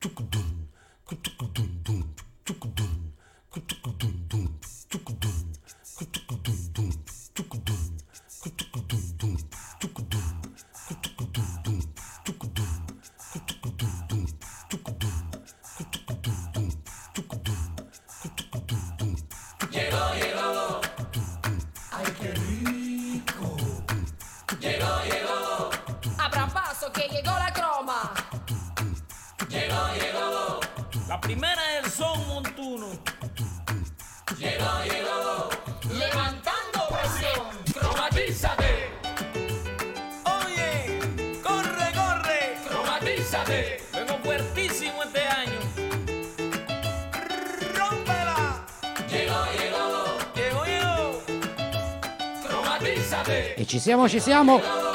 뚜꾸둔 뚜꾸둔둔 뚜꾸둔 뚜꾸둔둔 뚜꾸둔 뚜꾸둔둔 뚜꾸둔 뚜꾸둔둔 뚜꾸둔 뚜꾸둔둔 뚜꾸둔 뚜꾸둔둔 뚜꾸둔 뚜꾸둔둔 뚜꾸둔 뚜꾸둔 Ci siamo, ci siamo.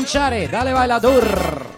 cominciare, dale bailador.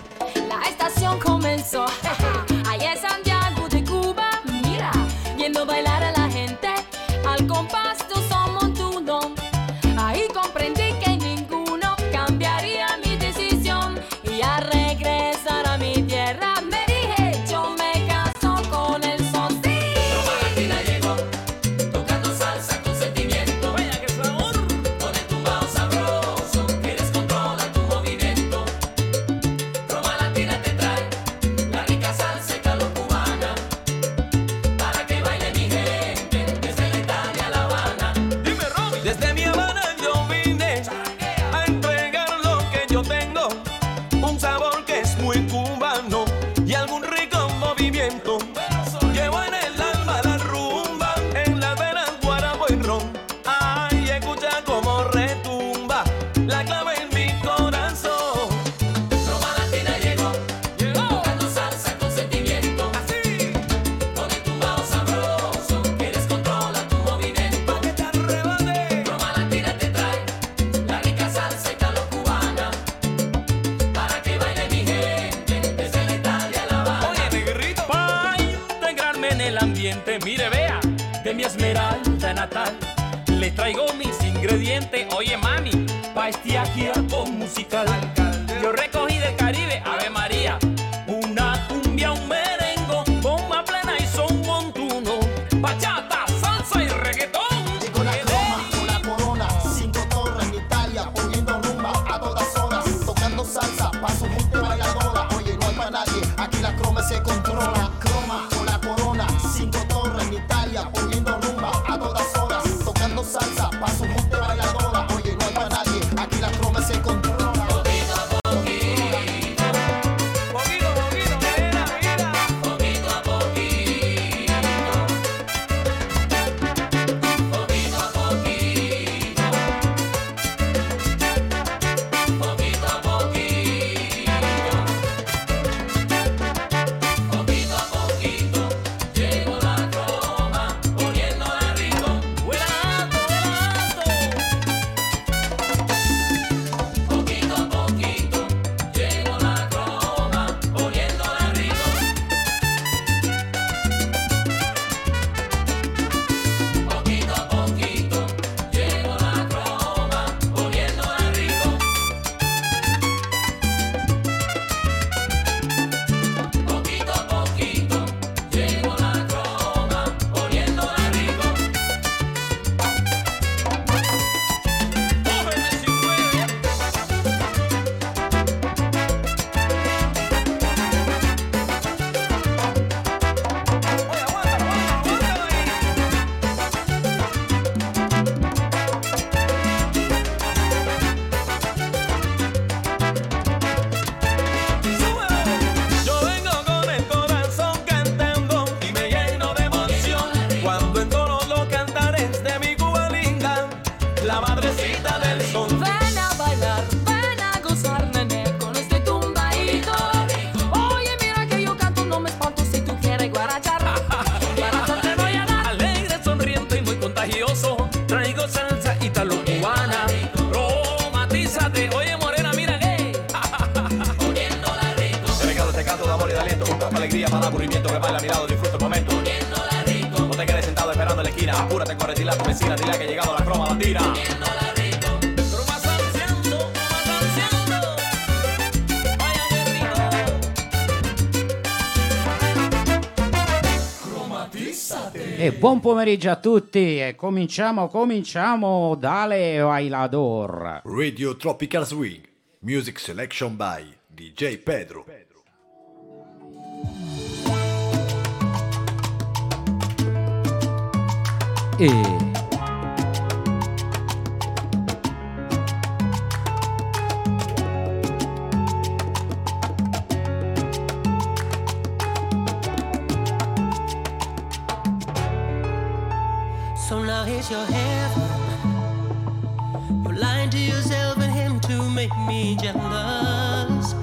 pomeriggio a tutti e cominciamo, cominciamo dalle Bailador. Radio Tropical Swing, music selection by DJ Pedro. E us.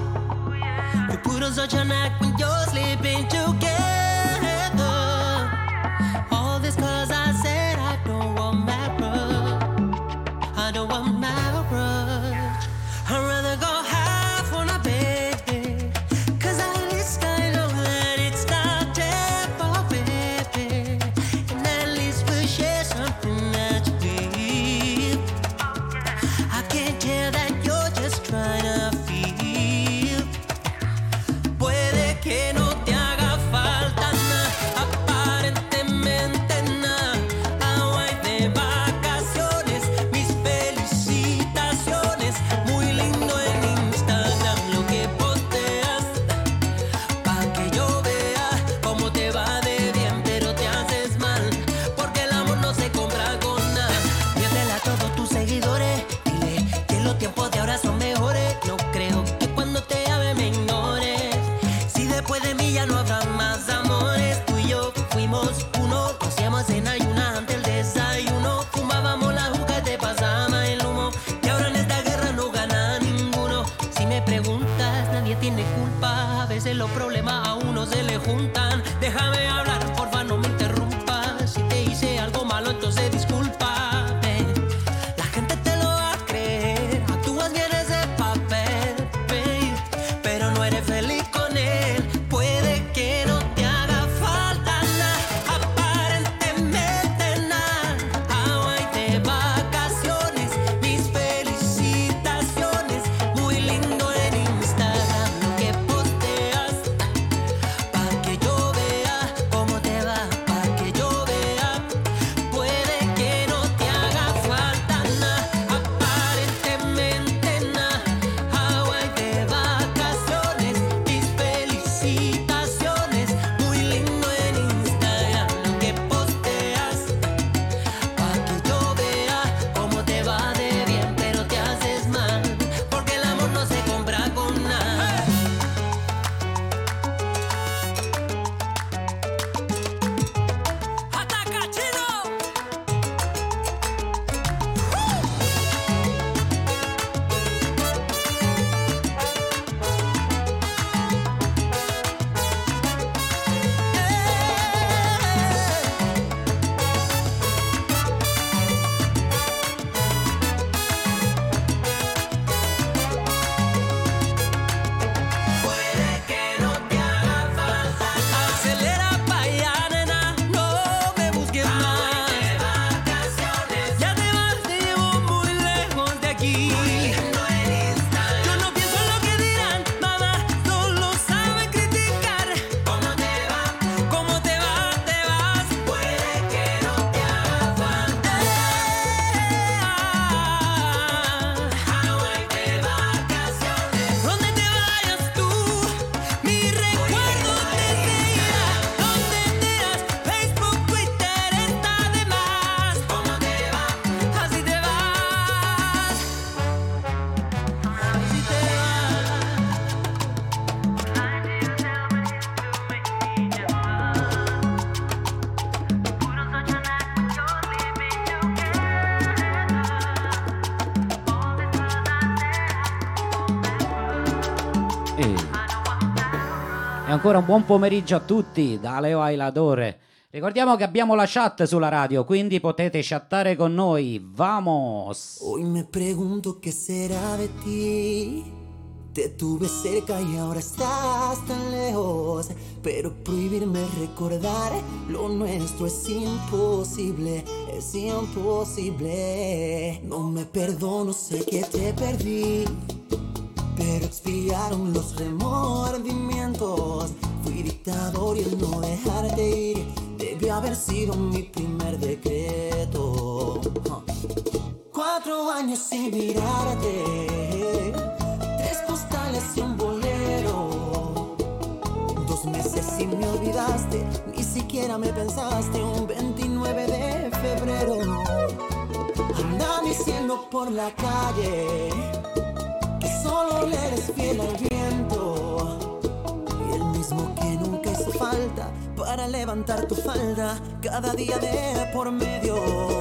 You put on your neck when you're sleeping together. All this cause I ancora un buon pomeriggio a tutti da Leo Ailadore. Ricordiamo che abbiamo la chat sulla radio, quindi potete chattare con noi. Vamos. Hoy me pregunto che será di ti. Te tuve cerca y ahora estás tan lejos. Pero prohibirme recordar lo nuestro es imposible, es imposible. No me perdono, sé que te perdí. Pero expiaron los remordimientos. Fui dictador y el no dejarte ir debió haber sido mi primer decreto. Cuatro años sin mirarte, tres postales y un bolero. Dos meses y me olvidaste, ni siquiera me pensaste un 29 de febrero. Anda diciendo por la calle solo le eres fiel al viento. Y el mismo que nunca hizo falta para levantar tu falda cada día de por medio.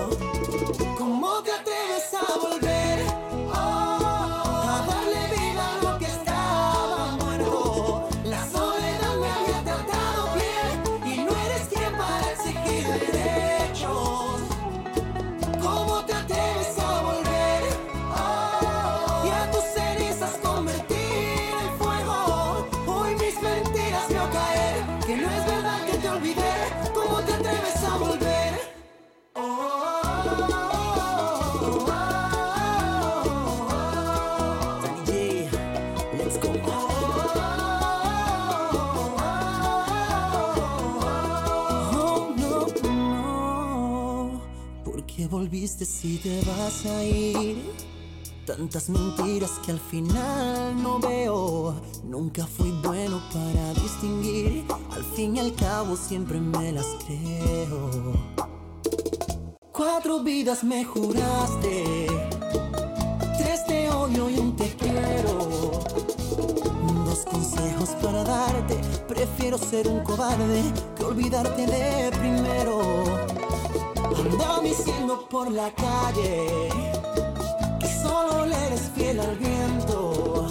Volviste si te vas a ir? Tantas mentiras que al final no veo. Nunca fui bueno para distinguir. Al fin y al cabo siempre me las creo. Cuatro vidas me juraste. Tres te odio y un te quiero. Dos consejos para darte. Prefiero ser un cobarde que olvidarte de primero. Anda diciendo por la calle que solo le eres fiel al viento.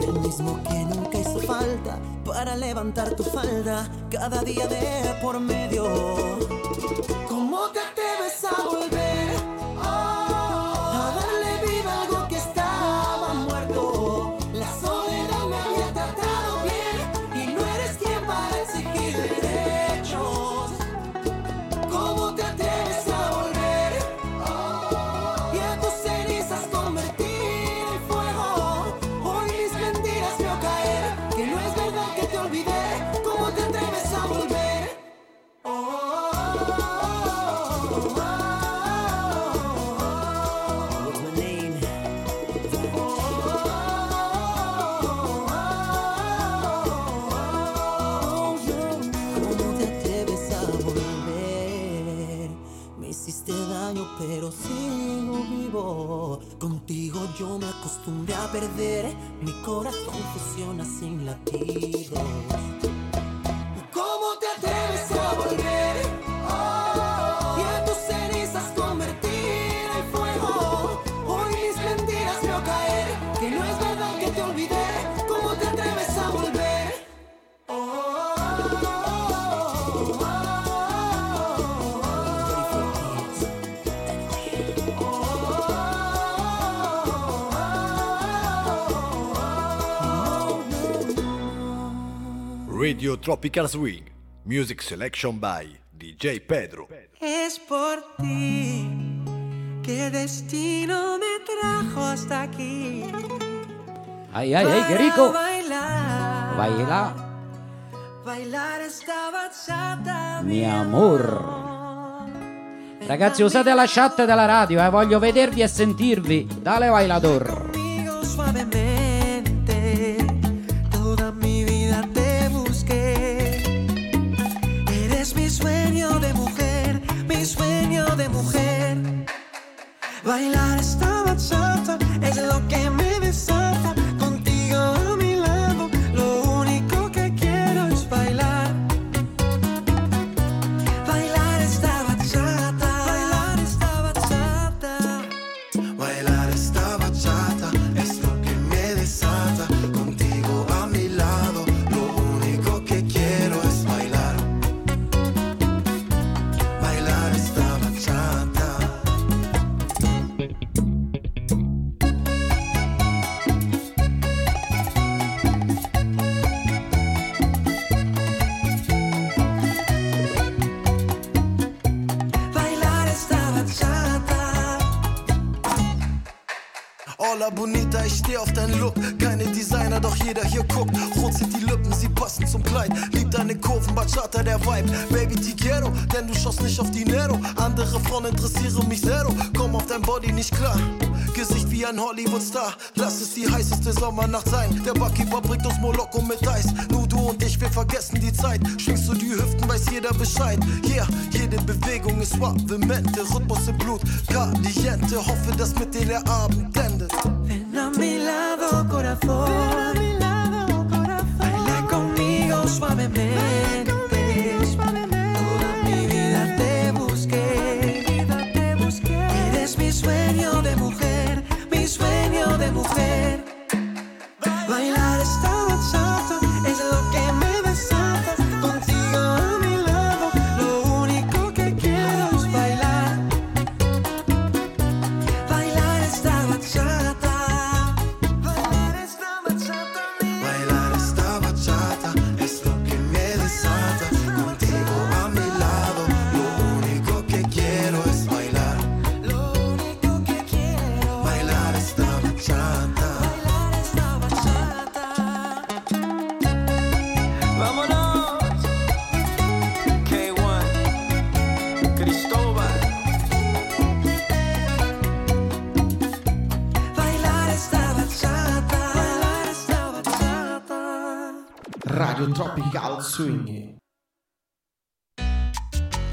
Y el mismo que nunca hizo falta para levantar tu falda cada día de por medio. ¿Cómo te atreves Tropical Swing. Music selection by DJ Pedro. Es por ti que destino me trajo hasta aquí. Ay, ay, ay, qué rico. Bailar, Baila, bailar esta bachata, mi amor. Ragazzi, usate la chat della radio, eh. voglio vedervi e sentirvi. Dale, bailador. conmigo Bailar esta bachata es lo que me bonita, ich steh auf deinen Look. Keine Designer, doch jeder hier guckt. Rot sind die Lippen, sie passen zum Kleid. Lieb deine Kurven, Bachata, der Vibe. Baby, ti denn du schaust nicht auf Dinero. Andere Frauen interessieren mich zero. Komm auf dein Body nicht klar. Gesicht wie ein Hollywood-Star. Lass es die heißeste Sommernacht sein. Der Barkeeper bringt uns Moloko mit Eis. Nur du und ich, wir vergessen die Zeit. Schwingst du die Hüften, weiß jeder Bescheid. Yeah, jede Bewegung ist Suavemente. Rhythmus im Blut, caliente. Hoffe, dass mit dir der Abend endet. Ven a mi lado, corazón. Baila conmigo suavemente.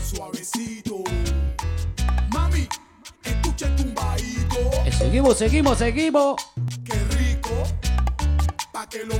Suavecito. Mami, escucha el tumbaído. E seguimos, seguimos, seguimos. Qué rico. Pa' que lo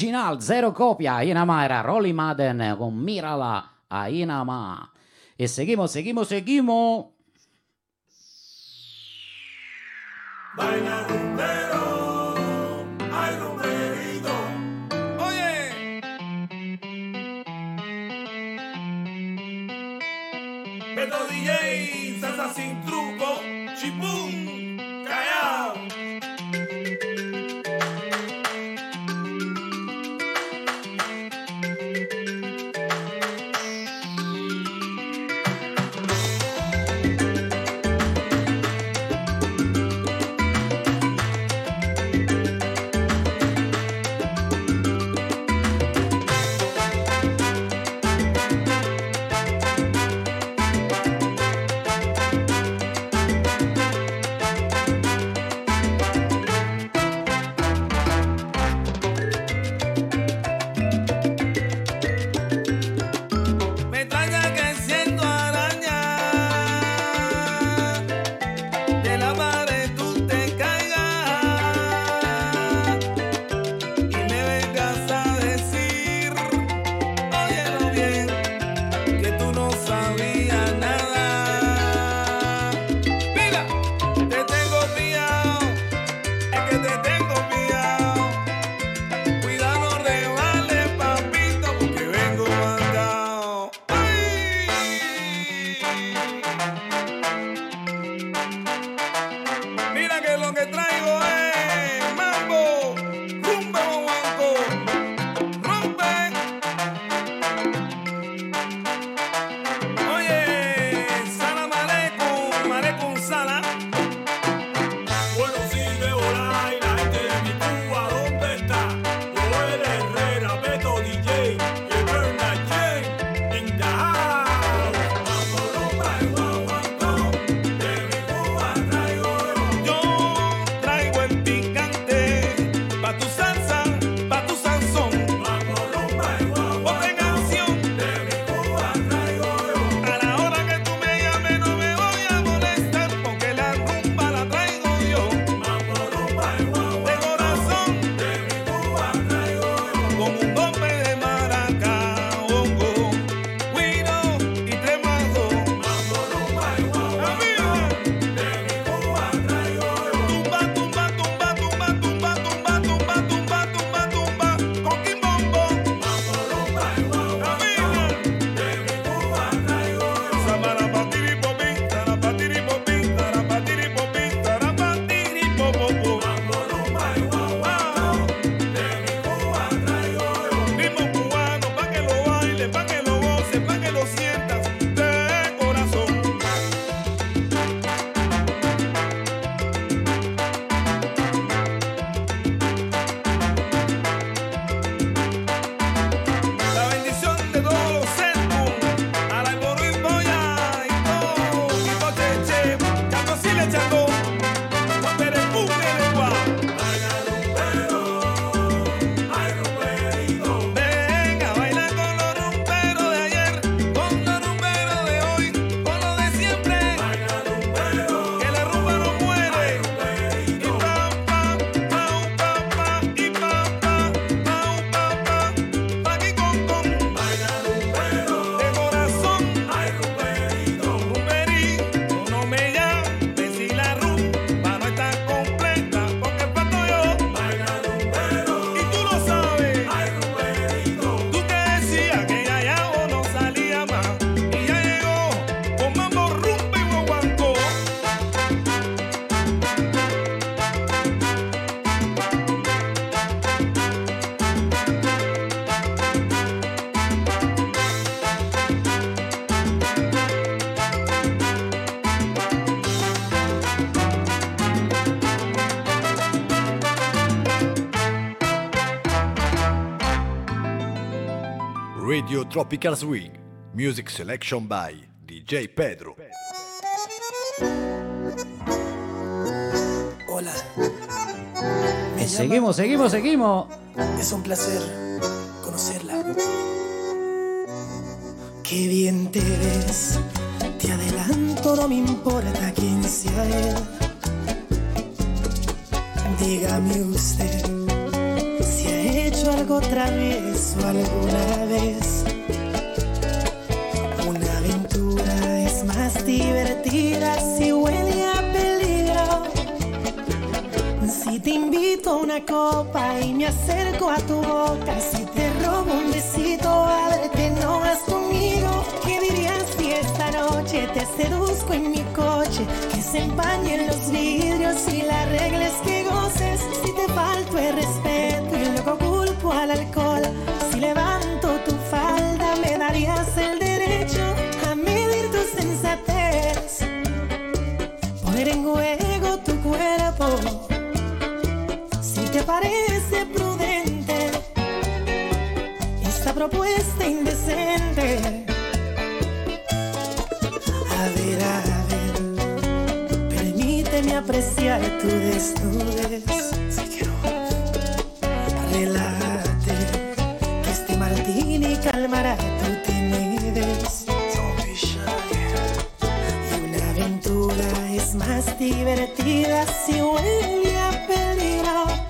original, cero copia. Ainama era Rolly Madden con Mírala, Ainama. Y seguimos, seguimos, seguimos. Rumbero. Oye. Beto DJ. Tropical Swing. Music selection by DJ Pedro. Hola. Eh, me seguimos, seguimos, seguimos. Es un placer conocerla. Qué bien te ves. Te adelanto, no me importa quién sea él. Dígame usted si ha hecho algo travieso alguna vez. Si huele a peligro. Si te invito a una copa y me acerco a tu boca, si te robo un besito, ábrete, no vas conmigo. ¿Qué dirías si esta noche te seduzco en mi coche? Que se empañen los vidrios y la regla es que goces. Si te falto el respeto y luego culpo al alcohol, si levanto tu propuesta indecente. A ver, a ver, permíteme apreciar tu desnudez. Relájate, que este martini calmará tu timidez. Y una aventura es más divertida si huele a peligro.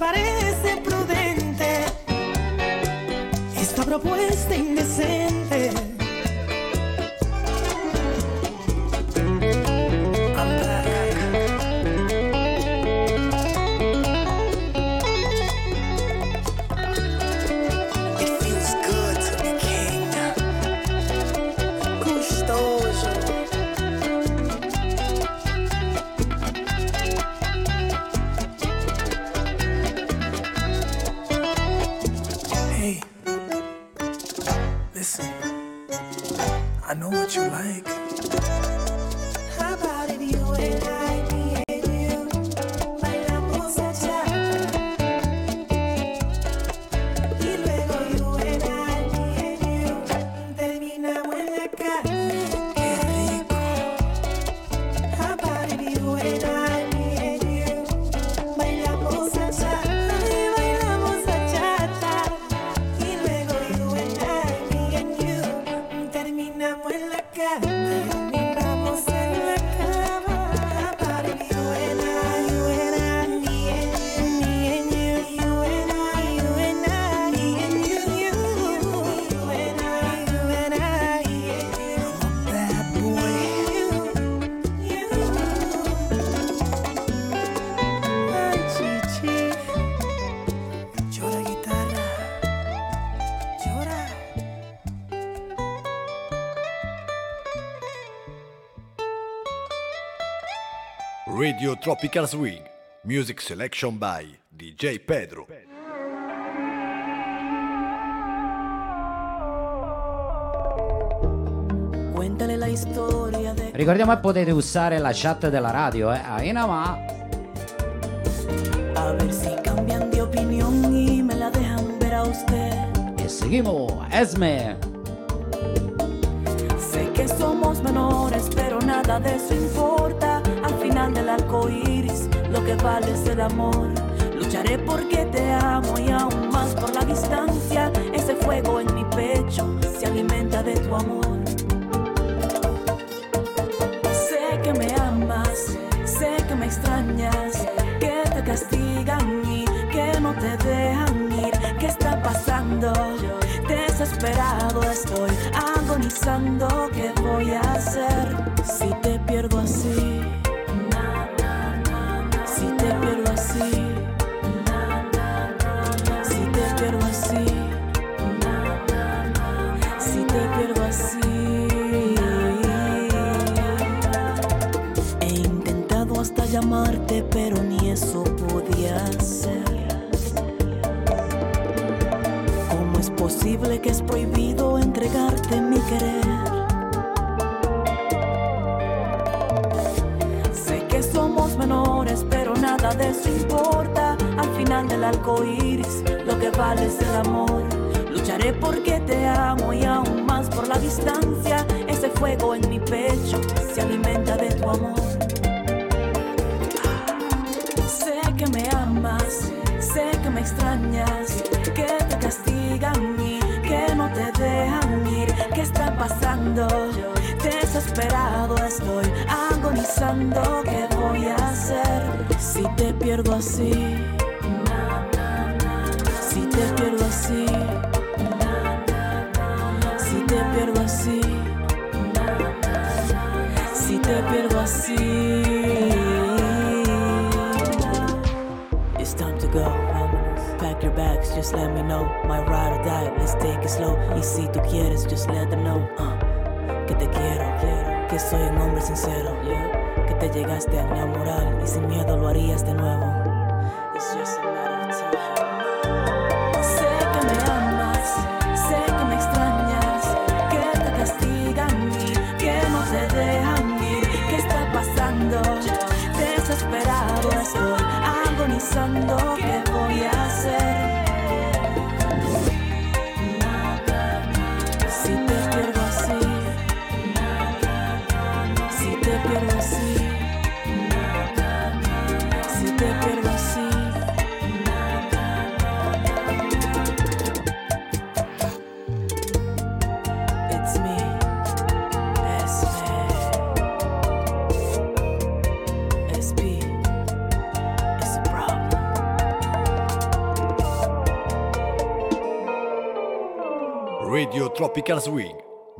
parece prudente esta propuesta indecente. What you like. Radio Tropical Swing. Music selection by DJ Pedro. Cuéntale la historia de Ricordiamo che potete usare la chat della radio, eh. Ahí nomás. A ver si cambian de opinión y me la dejan ver a usted. E seguimos, Esme. Sé que somos menores, pero nada de eso importa. Lo que vale es el amor. Lucharé porque te amo y aún más por la distancia. Ese fuego en mi pecho se alimenta de tu amor. Sé que me amas, sé que me extrañas, que te castigan y que no te dejan ir. ¿Qué está pasando? Desesperado estoy, agonizando. ¿Qué voy a hacer si te pierdo así? Nada de eso importa. Al final arco iris, lo que vale es el amor. Lucharé porque te amo y aún más por la distancia. Ese fuego en mi pecho se alimenta de tu amor. Sé que me amas, sé que me extrañas, que te castigan y que no te dejan ir. ¿Qué está pasando? Desesperado estoy, agonizando. ¿Qué voy a hacer si te pierdo así? Si te pierdo así. Si te pierdo así. Si te pierdo así. It's time to go. Pack your bags, just let me know. My ride or die, let's take it slow. Y si tú quieres, just let them know. uh, que te quiero, que soy un hombre sincero. Que te llegaste a enamorar y sin miedo lo harías de nuevo.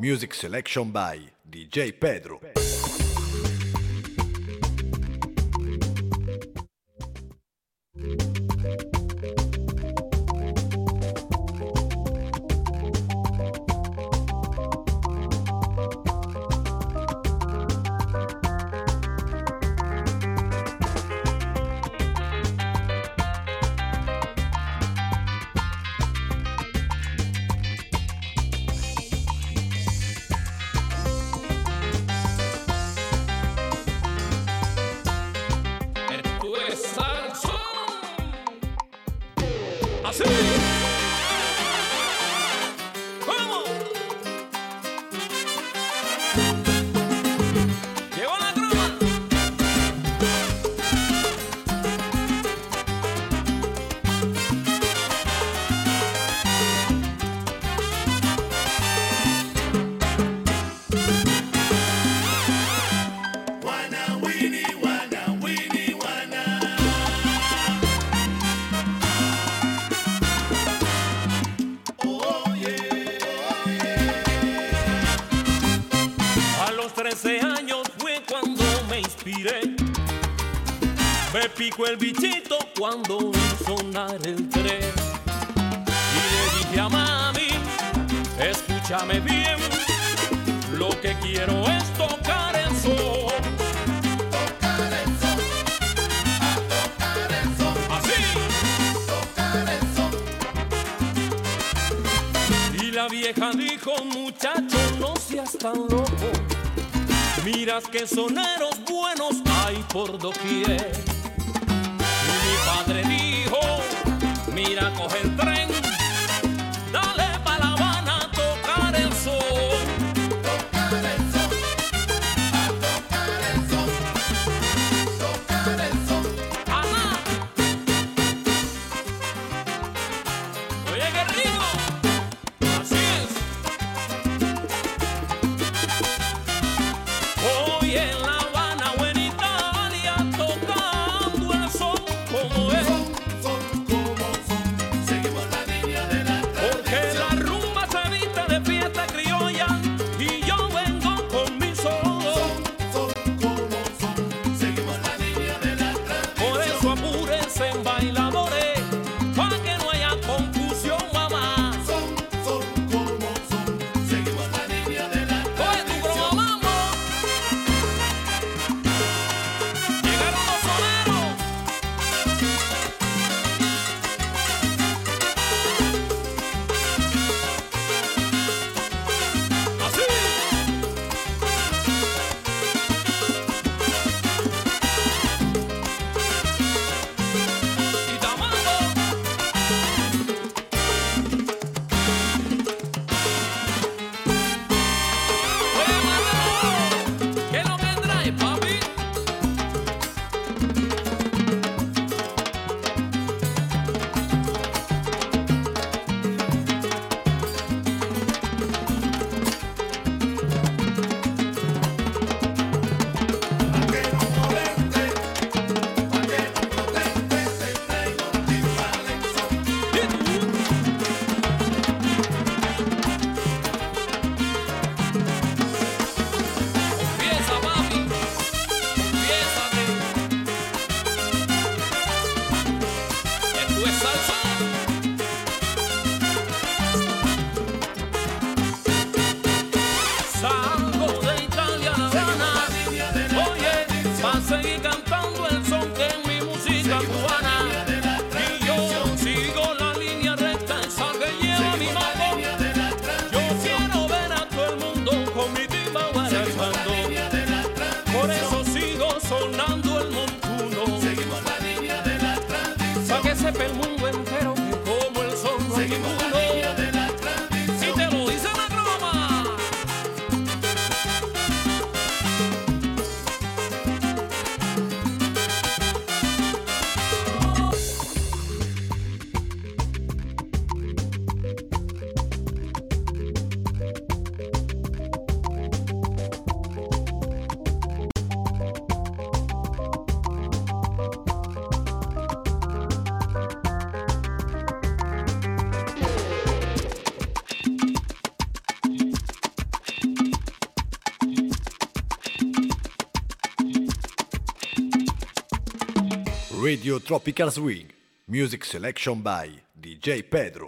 Music selection by DJ Pedro. Picó el bichito cuando vi sonar el tren. Y le dije a mami, escúchame bien, lo que quiero es tocar el sol. Tocar el sol, tocar el sol. Así. Tocar el sol. Y la vieja dijo, muchacho, no seas tan loco. Miras que soneros buenos hay por doquier. Padre dijo, mira, coge el tren, Radio Tropical Swing. Music selection by DJ Pedro.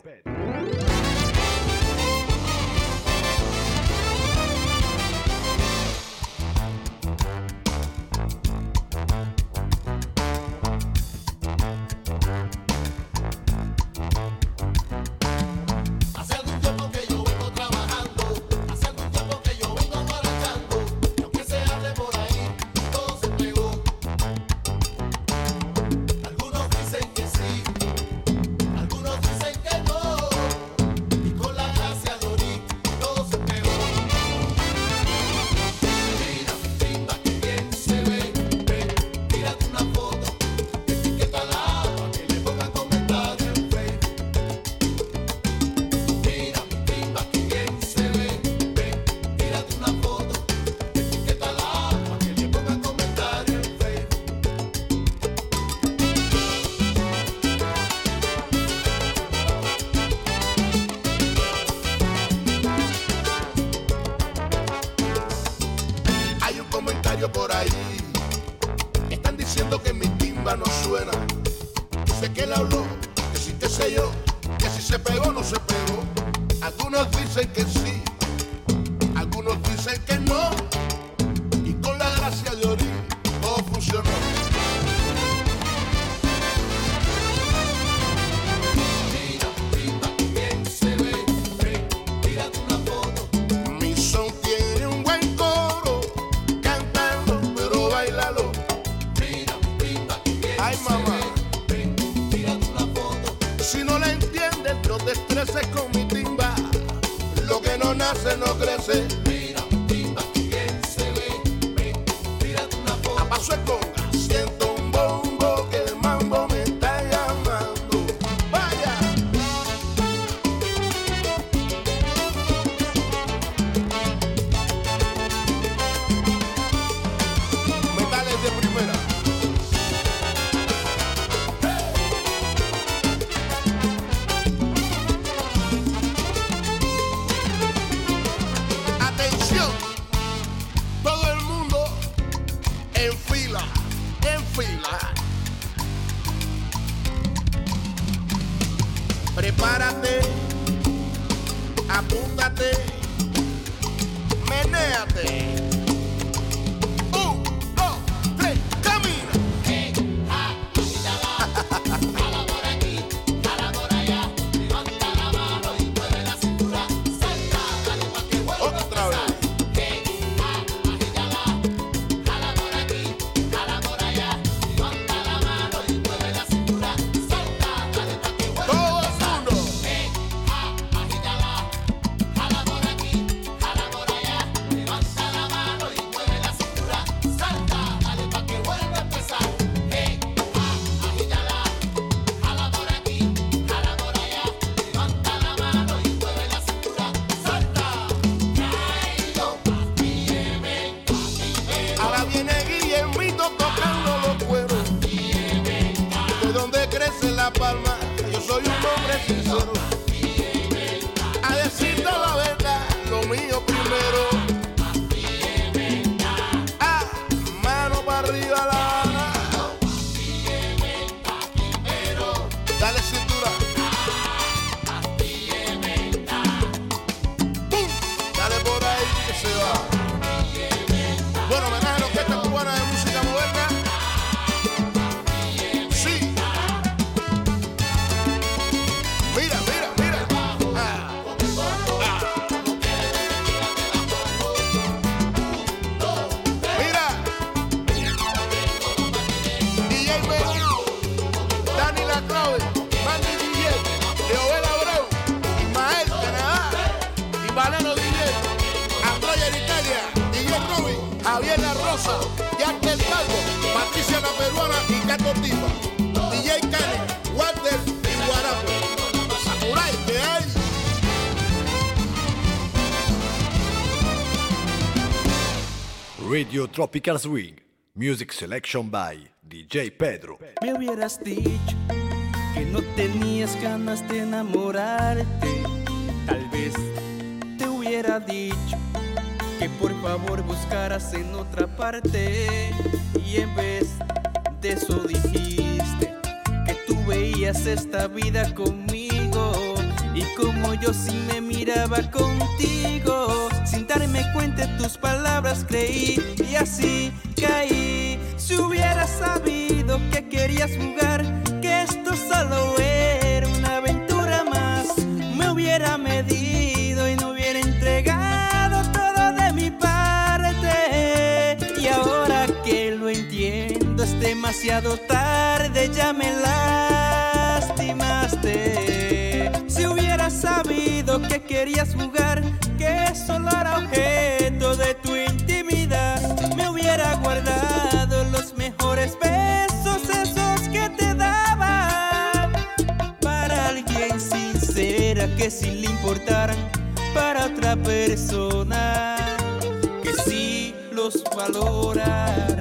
Tropical Swing. Music selection by DJ Pedro. Me hubieras dicho que no tenías ganas de enamorarte. Tal vez te hubiera dicho que por favor buscaras en otra parte. Y en vez de eso dijiste que tú veías esta vida conmigo. Y como yo sí me miraba contigo, sin darme cuenta de tus palabras creí y así caí. Si hubiera sabido que querías jugar, que esto solo era una aventura más, me hubiera medido y no hubiera entregado todo de mi parte. Y ahora que lo entiendo es demasiado tarde, ya me lastimaste. Si sabido que querías jugar, que solo era objeto de tu intimidad, me hubiera guardado los mejores besos, esos que te daba. Para alguien sincera que sí le importaran, para otra persona que sí los valorara.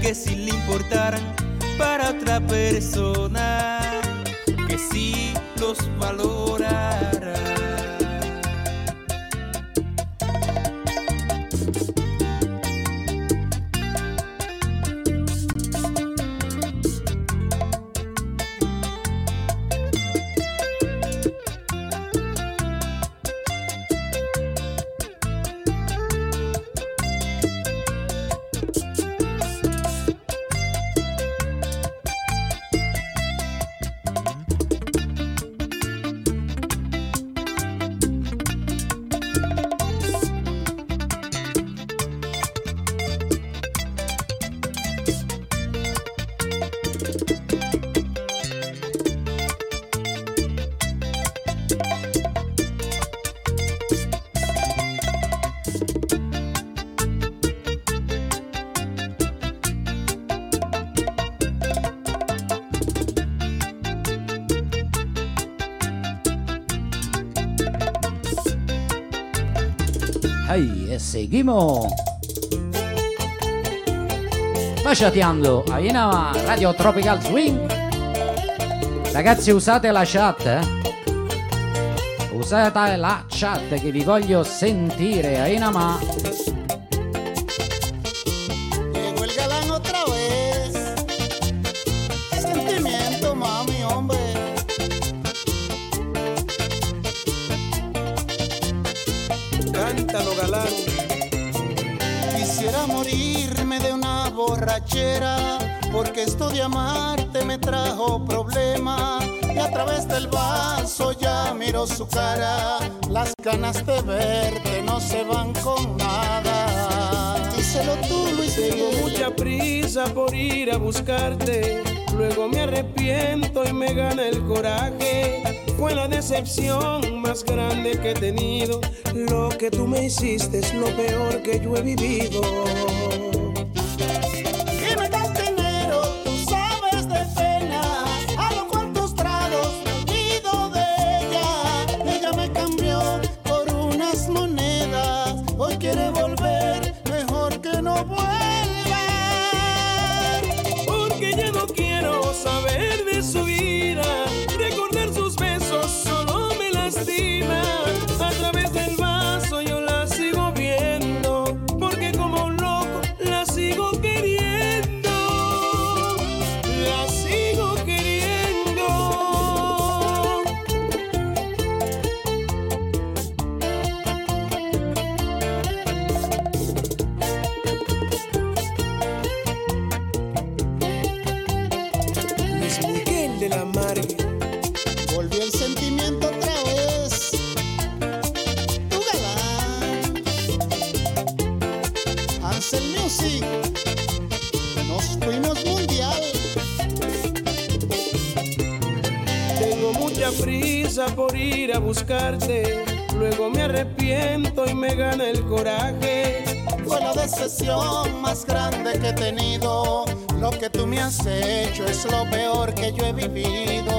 Que sí le importaran, para otra persona que sí los valorara. Seguimos baciateando a Inama Radio Tropical Swing. Ragazzi, usate la chat, eh? Usate la chat che vi voglio sentire a Inama. Problemas. Y a través del vaso ya miro su cara, las ganas de verte no se van con nada. Díselo tú, Luis Tengo mucha prisa por ir a buscarte. Luego me arrepiento y me gana el coraje. Fue la decepción más grande que he tenido. Lo que tú me hiciste es lo peor que yo he vivido. buscarte. Luego me arrepiento y me gana el coraje. Fue la decepción más grande que he tenido. Lo que tú me has hecho es lo peor que yo he vivido.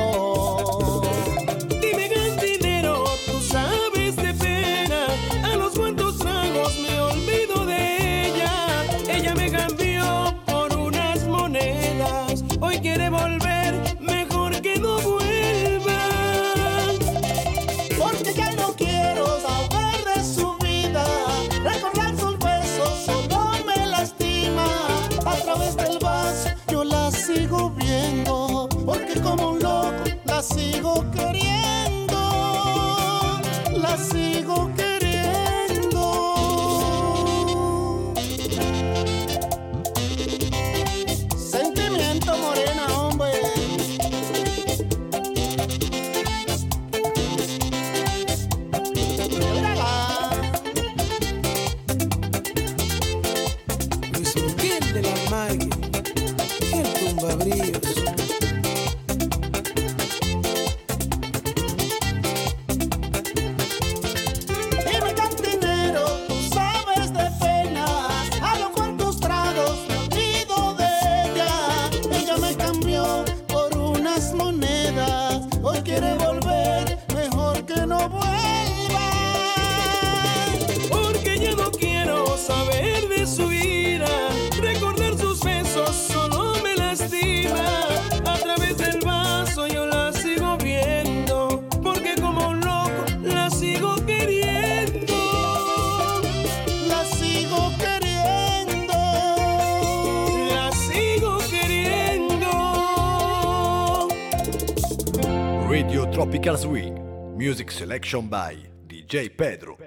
Selection by DJ Pedro.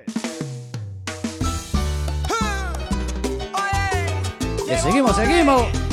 Que seguimos, seguimos.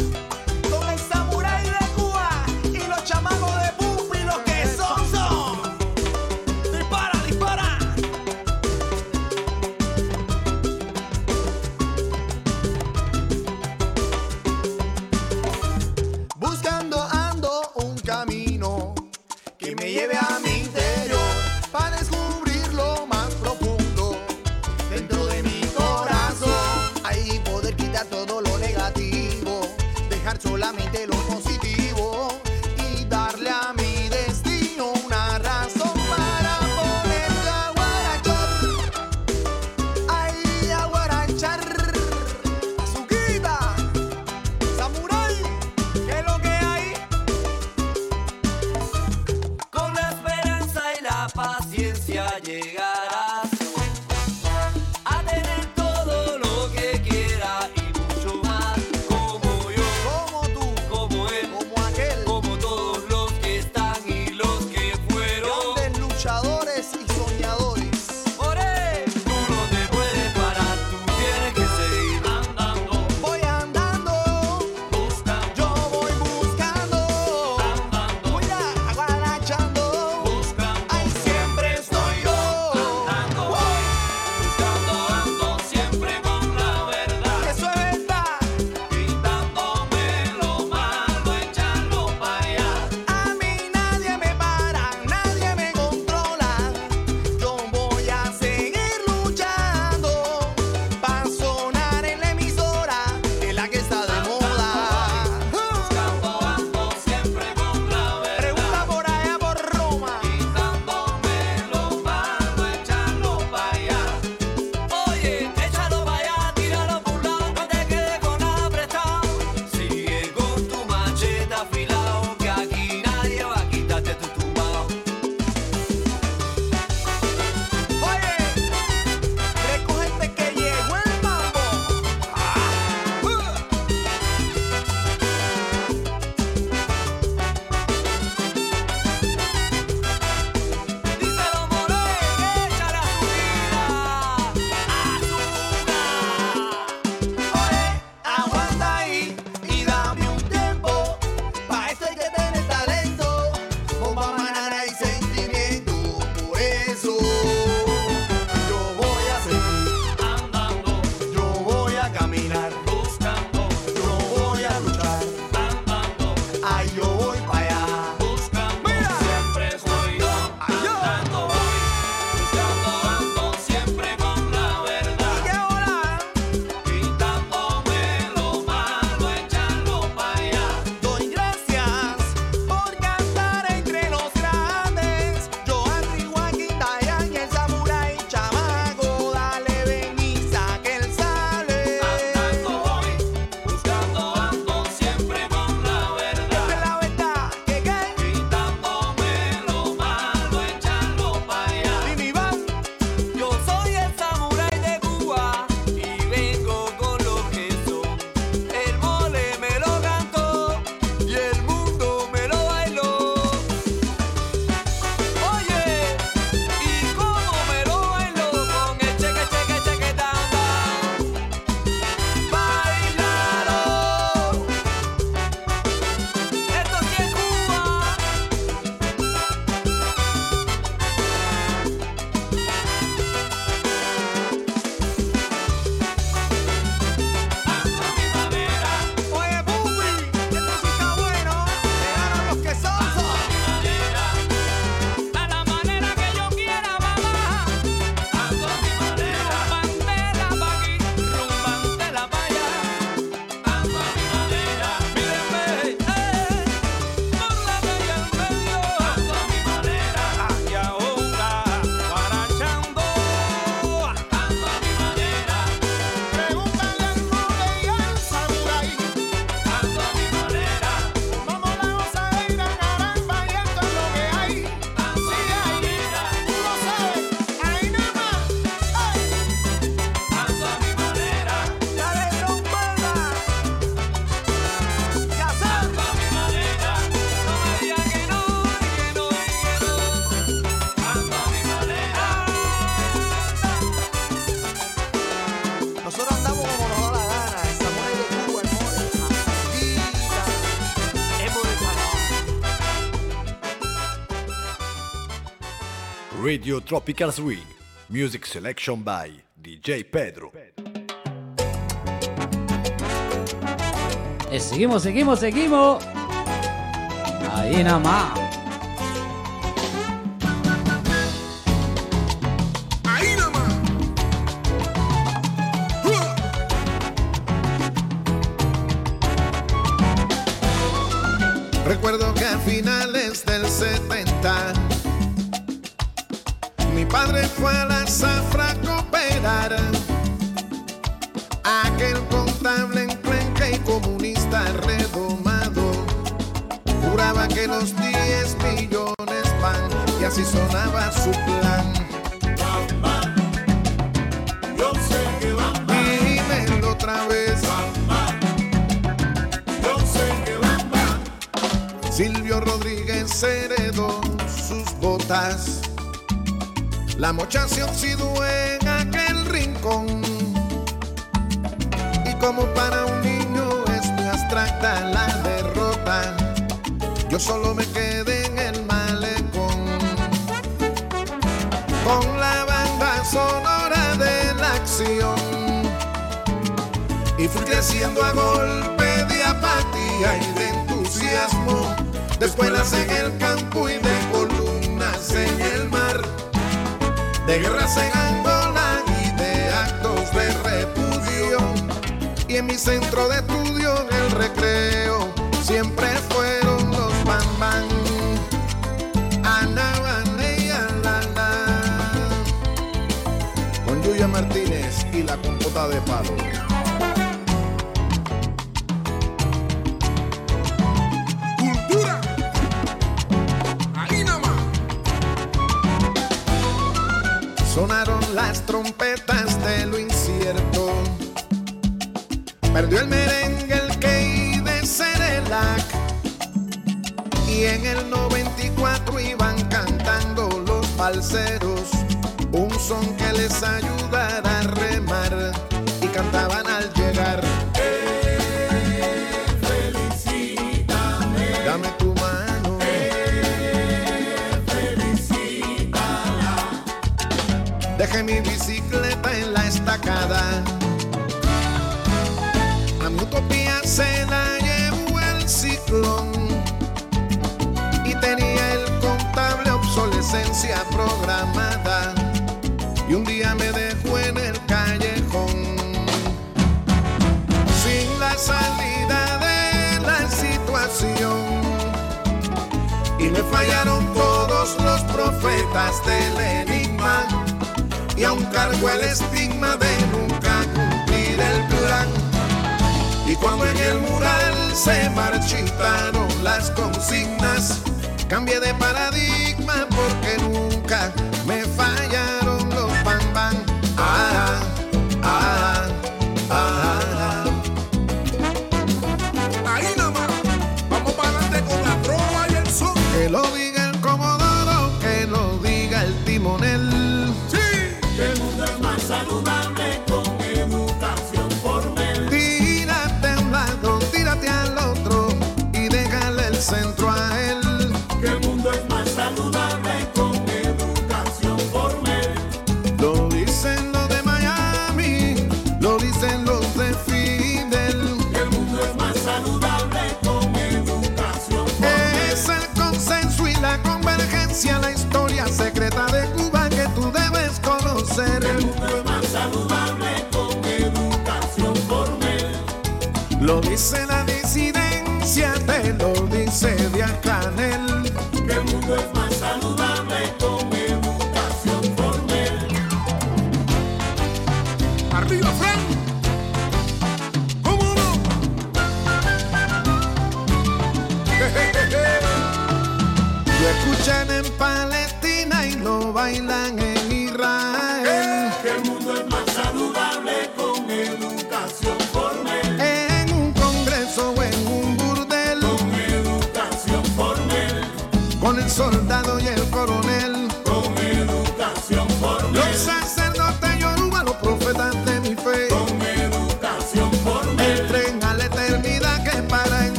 Radio Tropical Swing. Music selection by DJ Pedro. Y seguimos, seguimos, seguimos. Ahí nada más. Así sonaba su plan. Yo sé que van Dímelo otra vez. Yo sé que van Silvio Rodríguez heredó sus botas. La mocha se oxidó en aquel rincón. Y como para un niño es muy abstracta la derrota, yo solo me Y fui creciendo a golpe de apatía y de entusiasmo. De escuelas en el campo y de columnas en el mar. De guerras en Angola y de actos de repudio. Y en mi centro de estudio, en el recreo, siempre fueron los bambán. Martínez y la compota de palo. Un son que les ayudara Y un día me dejó en el callejón. Sin la salida de la situación. Y me fallaron todos los profetas del enigma. Y aún cargo el estigma de nunca cumplir el plan. Y cuando en el mural se marchitaron las consignas, cambié de paradigma porque nunca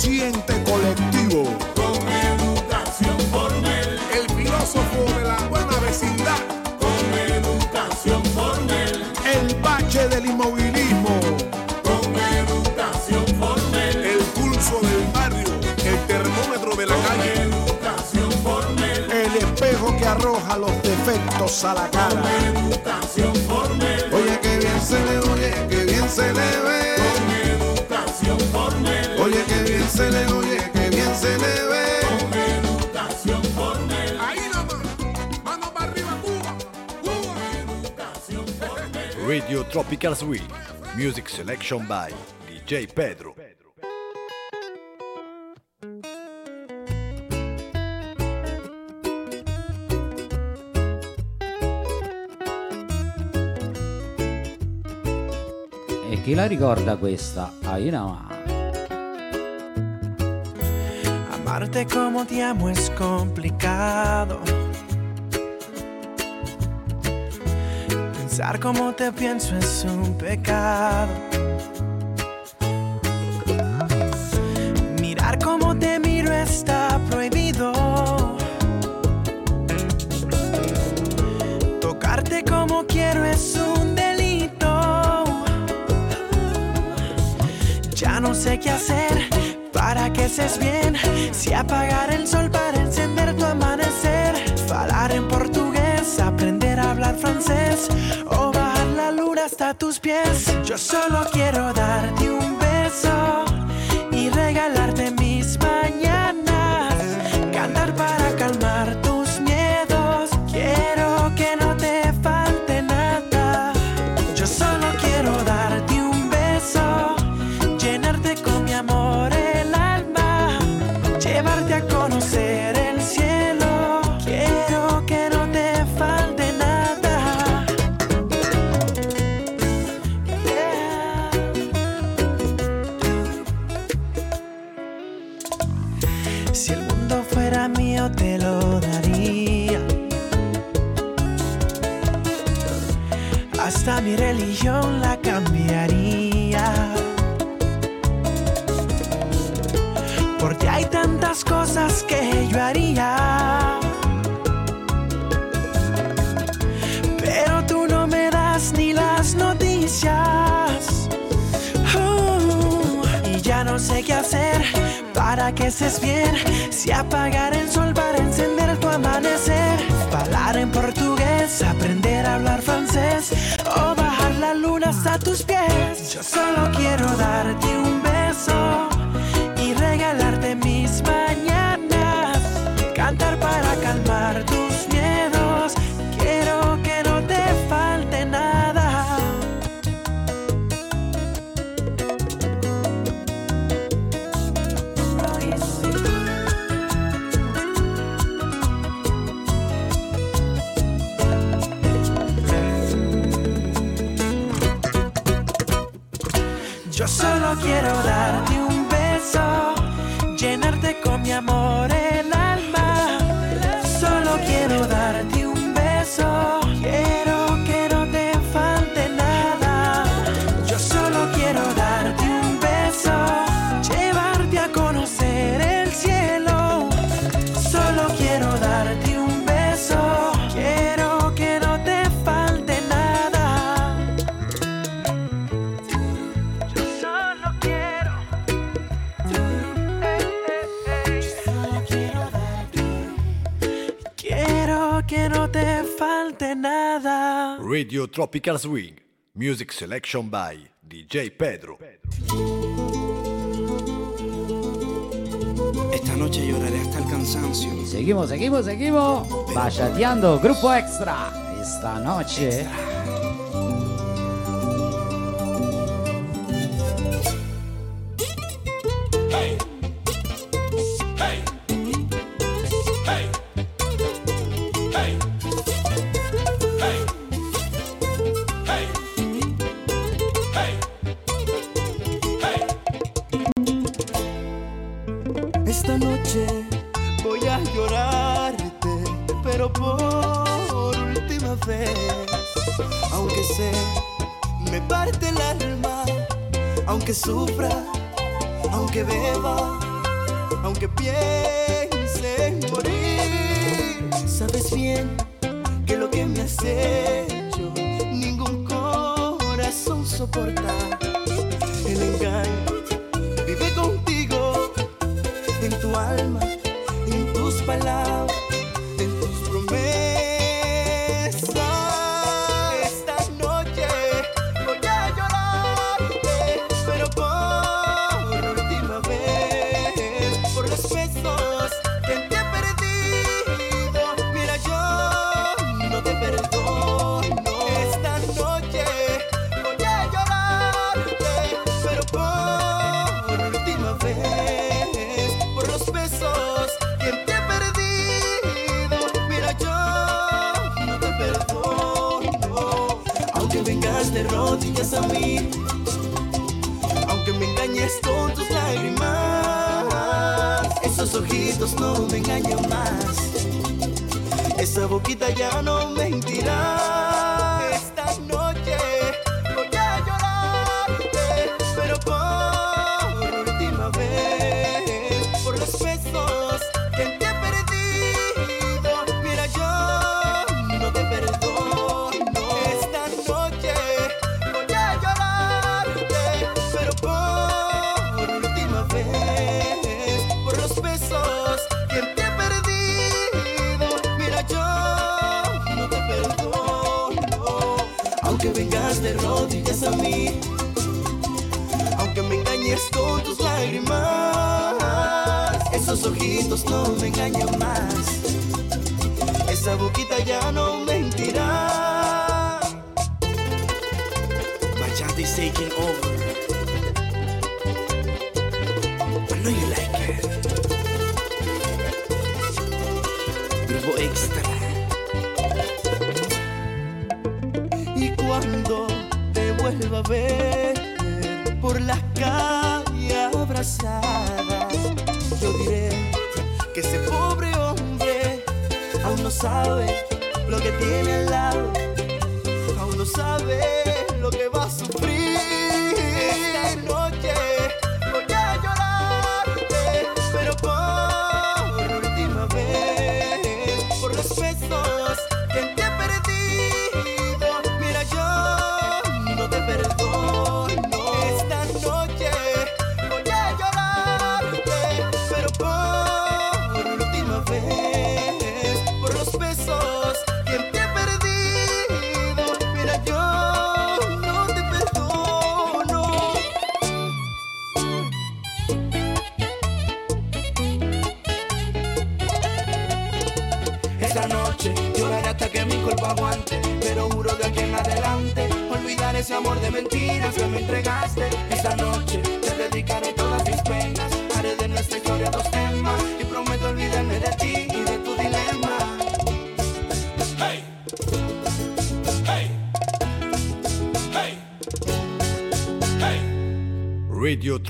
inconsciente colectivo. Con educación formel. El filósofo de la buena vecindad. Con educación formel. El bache del inmovilismo. Con educación formel. El pulso del barrio. El termómetro de la calle. Educación formel. El espejo que arroja los defectos a la cara. Se le oye, que bien se le ve. Con educación formel. Ahí nomás, mano para arriba, Cuba, Cuba. Educación formel. Radio Tropical Swing. Music selection by DJ Pedro. E chi la ricorda questa? Ah, Como te amo es complicado. Pensar como te pienso es un pecado. O bajar la luna hasta tus pies. Yo solo quiero estés bien. Si apagar el sol para encender tu amanecer. Hablar en portugués, aprender a hablar francés. O bajar la luna hasta tus pies. Yo solo quiero darte que no te falte nada. Radio Tropical Swing. Music selection by DJ Pedro. Esta noche lloraré hasta el cansancio. Seguimos, seguimos, seguimos. Bachateando, grupo extra. Esta noche. Hey.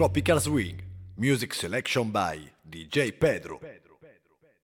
Tropical Swing. Music selection by DJ Pedro.